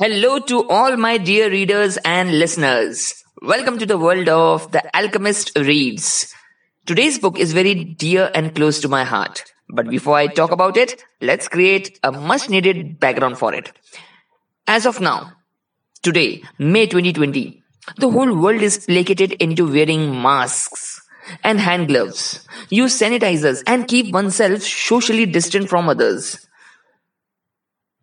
Hello to all my dear readers and listeners. Welcome to the world of The Alchemist Reads. Today's book is very dear and close to my heart. But before I talk about it, let's create a much needed background for it. As of now, today, May 2020, the whole world is placated into wearing masks and hand gloves, use sanitizers and keep oneself socially distant from others.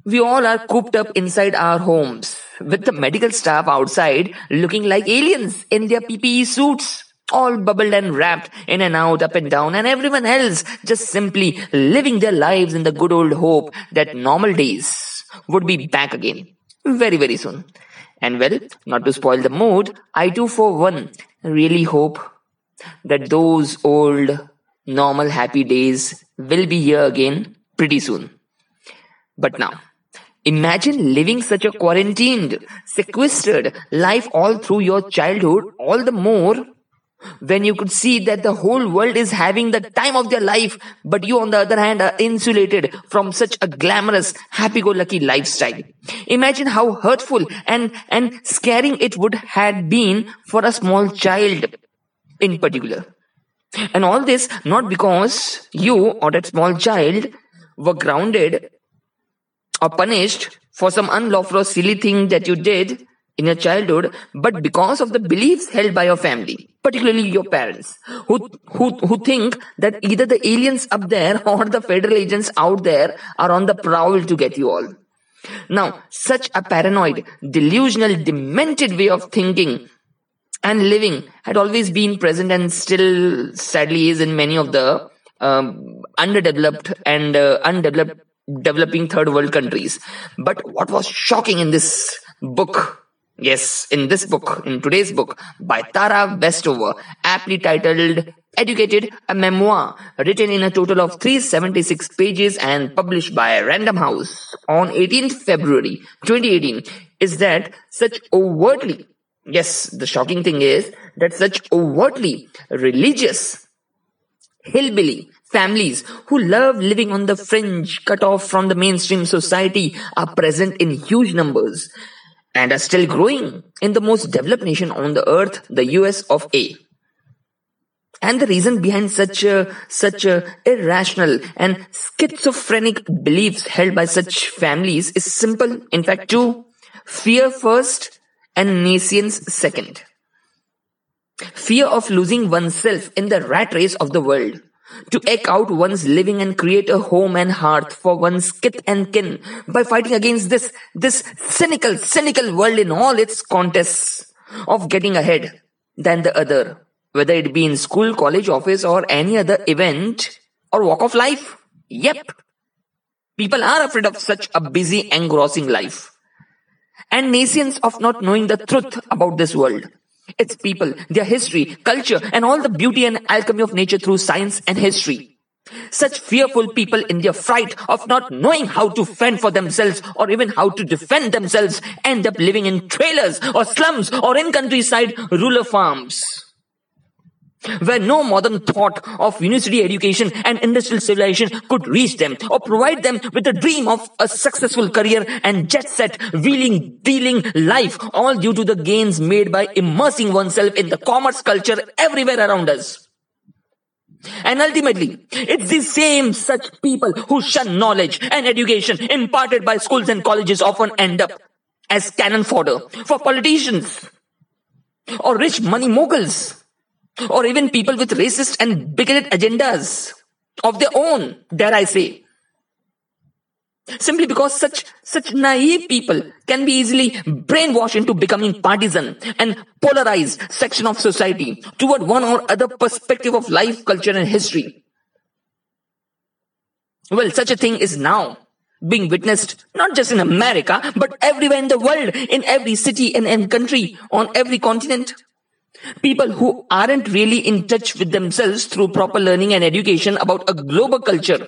We all are cooped up inside our homes with the medical staff outside looking like aliens in their PPE suits all bubbled and wrapped in and out, up and down, and everyone else just simply living their lives in the good old hope that normal days would be back again very, very soon. And well, not to spoil the mood, I too, for one, really hope that those old, normal, happy days will be here again pretty soon. But now, imagine living such a quarantined, sequestered life all through your childhood, all the more when you could see that the whole world is having the time of their life, but you on the other hand are insulated from such a glamorous, happy-go-lucky lifestyle. Imagine how hurtful and, and scaring it would have been for a small child in particular. And all this not because you or that small child were grounded or punished for some unlawful or silly thing that you did in your childhood, but because of the beliefs held by your family, particularly your parents, who, who, who think that either the aliens up there or the federal agents out there are on the prowl to get you all. Now, such a paranoid, delusional, demented way of thinking and living had always been present and still sadly is in many of the um, underdeveloped and uh, undeveloped developing third world countries. But what was shocking in this book Yes, in this book, in today's book, by Tara Westover, aptly titled Educated, a memoir written in a total of 376 pages and published by Random House on 18th February 2018, is that such overtly, yes, the shocking thing is that such overtly religious, hillbilly, families who love living on the fringe, cut off from the mainstream society, are present in huge numbers and are still growing in the most developed nation on the earth, the US of A. And the reason behind such a, such a irrational and schizophrenic beliefs held by such families is simple. In fact, two, fear first and nescience second. Fear of losing oneself in the rat race of the world to eke out one's living and create a home and hearth for one's kith and kin by fighting against this, this cynical, cynical world in all its contests of getting ahead than the other, whether it be in school, college, office, or any other event or walk of life. Yep. People are afraid of such a busy, engrossing life. And nescience of not knowing the truth about this world its people, their history, culture, and all the beauty and alchemy of nature through science and history. Such fearful people in their fright of not knowing how to fend for themselves or even how to defend themselves end up living in trailers or slums or in countryside rural farms where no modern thought of university education and industrial civilization could reach them or provide them with the dream of a successful career and jet set wheeling dealing life all due to the gains made by immersing oneself in the commerce culture everywhere around us. And ultimately, it's the same such people who shun knowledge and education imparted by schools and colleges often end up as cannon fodder for politicians or rich money moguls or even people with racist and bigoted agendas of their own, dare I say. Simply because such, such naive people can be easily brainwashed into becoming partisan and polarized section of society toward one or other perspective of life, culture and history. Well, such a thing is now being witnessed not just in America, but everywhere in the world, in every city and, and country, on every continent. People who aren't really in touch with themselves through proper learning and education about a global culture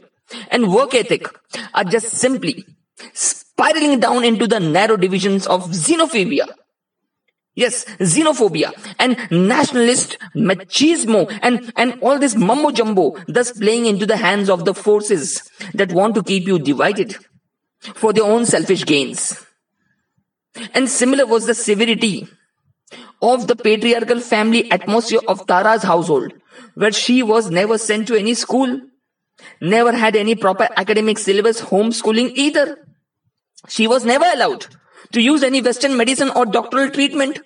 and work ethic are just simply spiraling down into the narrow divisions of xenophobia. Yes, xenophobia and nationalist machismo and, and all this mumbo jumbo thus playing into the hands of the forces that want to keep you divided for their own selfish gains. And similar was the severity of the patriarchal family atmosphere of Tara's household, where she was never sent to any school, never had any proper academic syllabus homeschooling either. She was never allowed to use any Western medicine or doctoral treatment.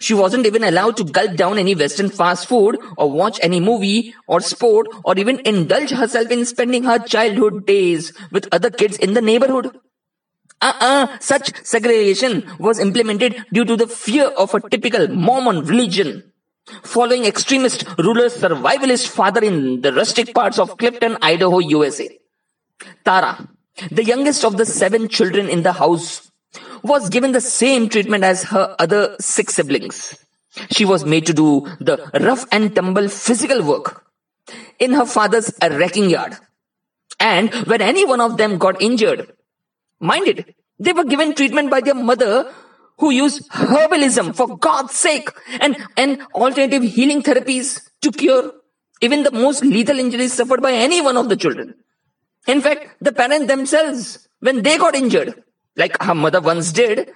She wasn't even allowed to gulp down any Western fast food or watch any movie or sport or even indulge herself in spending her childhood days with other kids in the neighborhood. Uh-uh, such segregation was implemented due to the fear of a typical Mormon religion. Following extremist ruler survivalist father in the rustic parts of Clifton, Idaho, USA. Tara, the youngest of the seven children in the house, was given the same treatment as her other six siblings. She was made to do the rough and tumble physical work in her father's wrecking yard. And when any one of them got injured, mind it, they were given treatment by their mother who used herbalism for God's sake and, and alternative healing therapies to cure even the most lethal injuries suffered by any one of the children. In fact, the parents themselves, when they got injured, like her mother once did,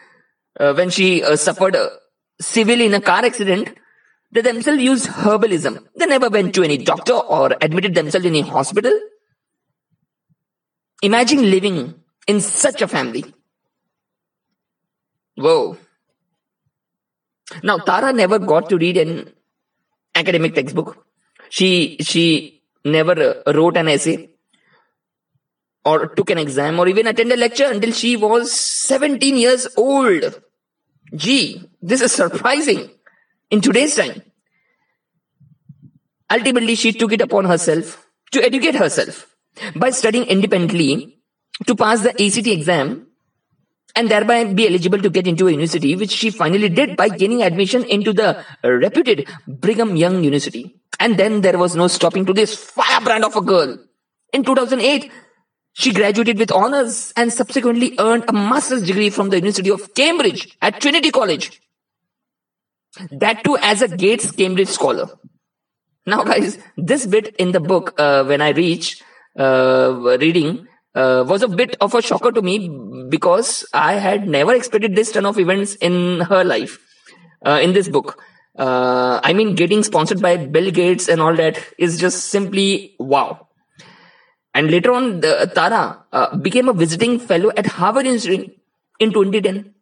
uh, when she uh, suffered uh, severely in a car accident, they themselves used herbalism. They never went to any doctor or admitted themselves in a hospital. Imagine living in such a family. Whoa. Now, Tara never got to read an academic textbook. She, she never uh, wrote an essay or took an exam or even attended a lecture until she was 17 years old. Gee, this is surprising in today's time. Ultimately, she took it upon herself to educate herself by studying independently to pass the ACT exam and thereby be eligible to get into a university, which she finally did by gaining admission into the reputed Brigham Young University. And then there was no stopping to this firebrand of a girl. In 2008, she graduated with honors and subsequently earned a master's degree from the University of Cambridge at Trinity College. That too as a Gates Cambridge scholar. Now guys, this bit in the book, uh, when I reach, uh, reading, uh, was a bit of a shocker to me because I had never expected this turn of events in her life, uh, in this book. Uh, I mean, getting sponsored by Bill Gates and all that is just simply wow. And later on, the, Tara uh, became a visiting fellow at Harvard University in 2010.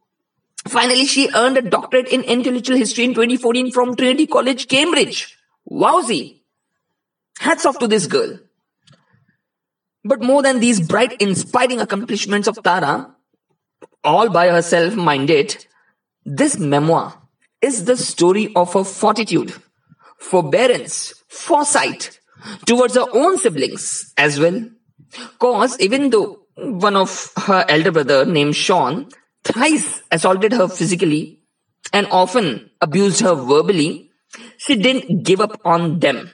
Finally, she earned a doctorate in intellectual history in 2014 from Trinity College, Cambridge. Wowsy! Hats off to this girl. But more than these bright, inspiring accomplishments of Tara, all by herself minded, this memoir is the story of her fortitude, forbearance, foresight, towards her own siblings as well. Cause even though one of her elder brother named Shawn thrice assaulted her physically and often abused her verbally, she didn't give up on them.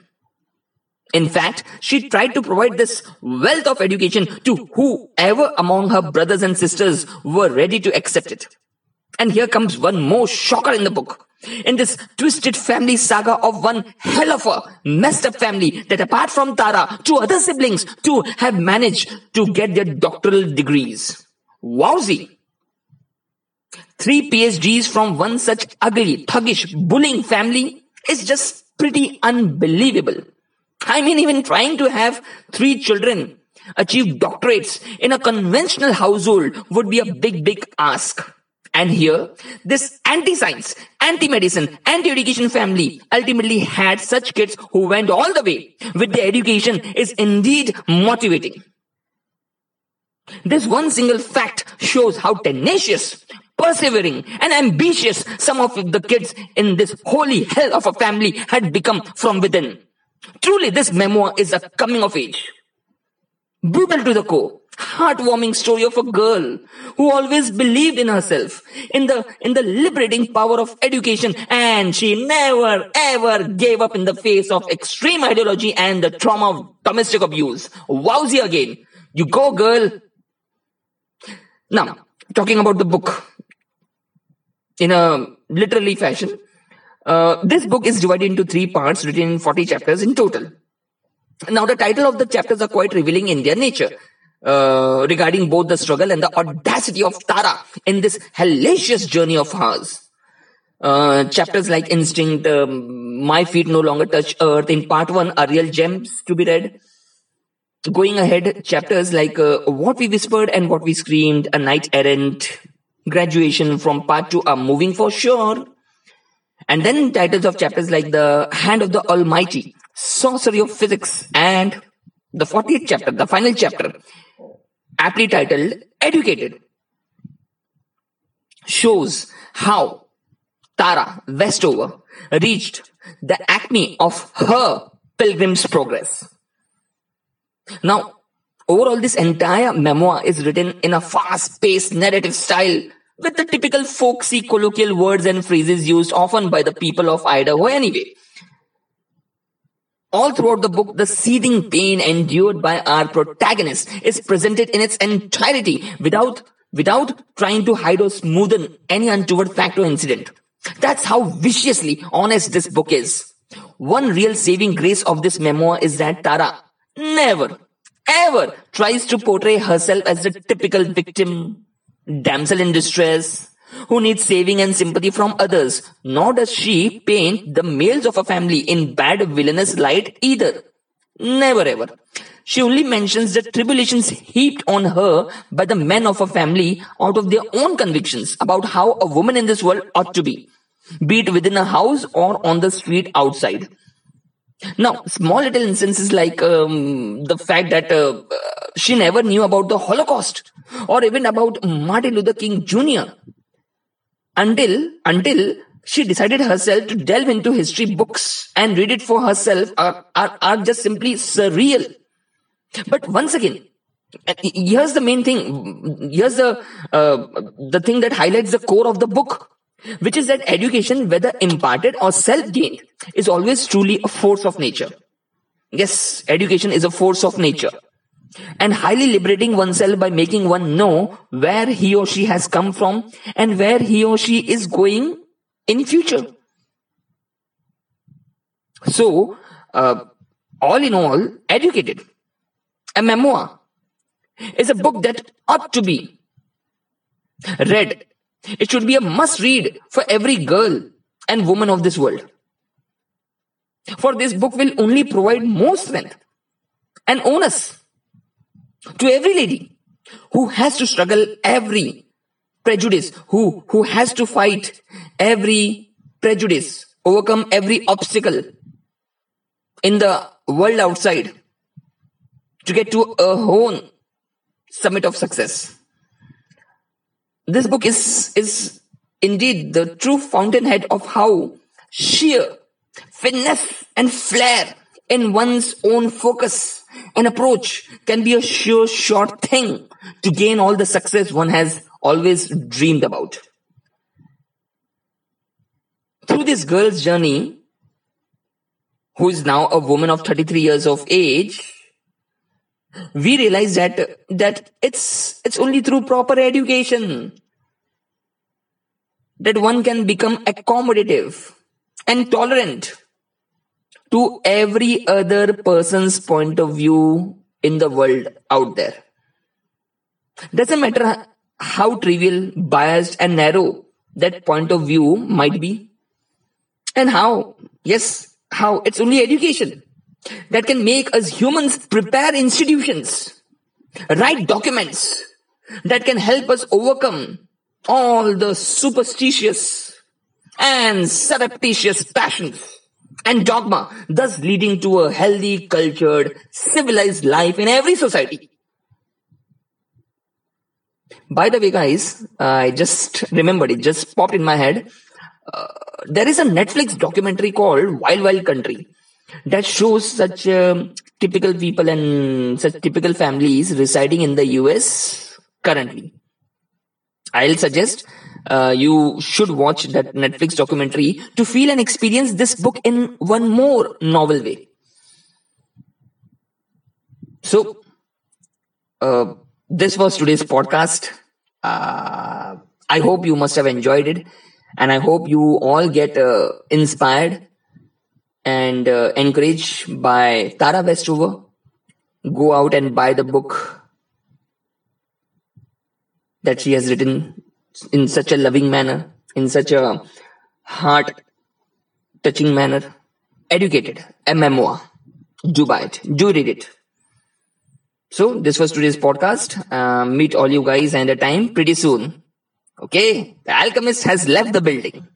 In fact, she tried to provide this wealth of education to whoever among her brothers and sisters were ready to accept it. And here comes one more shocker in the book in this twisted family saga of one hell of a messed up family that apart from Tara, two other siblings too have managed to get their doctoral degrees. Wowsy! Three PhDs from one such ugly, thuggish, bullying family is just pretty unbelievable. I mean, even trying to have three children achieve doctorates in a conventional household would be a big, big ask. And here, this anti-science, anti-medicine, anti-education family ultimately had such kids who went all the way with their education is indeed motivating. This one single fact shows how tenacious, persevering, and ambitious some of the kids in this holy hell of a family had become from within. Truly, this memoir is a coming of age. Brutal to the core heartwarming story of a girl who always believed in herself, in the, in the liberating power of education, and she never ever gave up in the face of extreme ideology and the trauma of domestic abuse. Wowsy again. You go, girl. Now, talking about the book in a literally fashion, uh, this book is divided into three parts written in 40 chapters in total. Now, the title of the chapters are quite revealing in their nature. uh, regarding both the struggle and the audacity of Tara in this hellacious journey of hers. Uh, chapters like Instinct, um, My Feet No Longer Touch Earth in part one are real gems to be read. Going ahead, chapters like uh, What We Whispered and What We Screamed, A Knight Errant, Graduation from part two are moving for sure. And then titles of chapters like The Hand of the Almighty, Sorcery of Physics, and the 40th chapter, the final chapter, aptly titled Educated, shows how Tara Westover reached the acme of her pilgrim's progress. Now, overall, this entire memoir is written in a fast paced narrative style with the typical folksy colloquial words and phrases used often by the people of Idaho anyway. All throughout the book, the seething pain endured by our protagonist is presented in its entirety without, without trying to hide or smoothen any untoward fact or incident. That's how viciously honest this book is. One real saving grace of this memoir is that Tara never, ever tries to portray herself as the typical victim, damsel in distress, who needs saving and sympathy from others, nor does she paint the males of a family in bad villainous light either. Never ever. She only mentions the tribulations heaped on her by the men of her family out of their own convictions about how a woman in this world ought to be, be it within a house or on the street outside. Now, small little instances like um, the fact that uh, she never knew about the Holocaust or even about Martin Luther King Jr. until until she decided herself to delve into history books and read it for herself are, are, are just simply surreal. But once again, here's the main thing. Here's the uh, the thing that highlights the core of the book which is that education, whether imparted or self-gained, is always truly a force of nature. Yes, education is a force of nature. And highly liberating oneself by making one know where he or she has come from and where he or she is going in future. So, uh, all in all, educated. A memoir is a book that ought to be read it should be a must read for every girl and woman of this world. For this book will only provide more strength and onus to every lady who has to struggle every prejudice, who, who has to fight every prejudice, overcome every obstacle in the world outside to get to a own summit of success this book is is indeed the true fountainhead of how sheer finesse and flair in one's own focus and approach can be a sure short thing to gain all the success one has always dreamed about. Through this girl's journey, who is now a woman of 33 years of age, we realize that that it's it's only through proper education that one can become accommodative and tolerant to every other person's point of view in the world out there. Doesn't matter how trivial biased and narrow that point of view might be. And how? Yes how? It's only education that can make us humans prepare institutions, write documents that can help us overcome all the superstitious and surreptitious passions and dogma, thus leading to a healthy, cultured, civilized life in every society. By the way, guys, I just remembered, it just popped in my head. Uh, there is a Netflix documentary called Wild Wild Country that shows such um, typical people and such typical families residing in the US currently. I'll suggest uh, you should watch that Netflix documentary to feel and experience this book in one more novel way. So, uh, this was today's podcast. Uh, I hope you must have enjoyed it, and I hope you all get uh, inspired and uh, encouraged by Tara Westover, go out and buy the book that she has written in such a loving manner, in such a heart touching manner. Educated, a memoir. Do buy it. Do read it. So this was today's podcast. Uh, meet all you guys and a time pretty soon. Okay, the alchemist has left the building.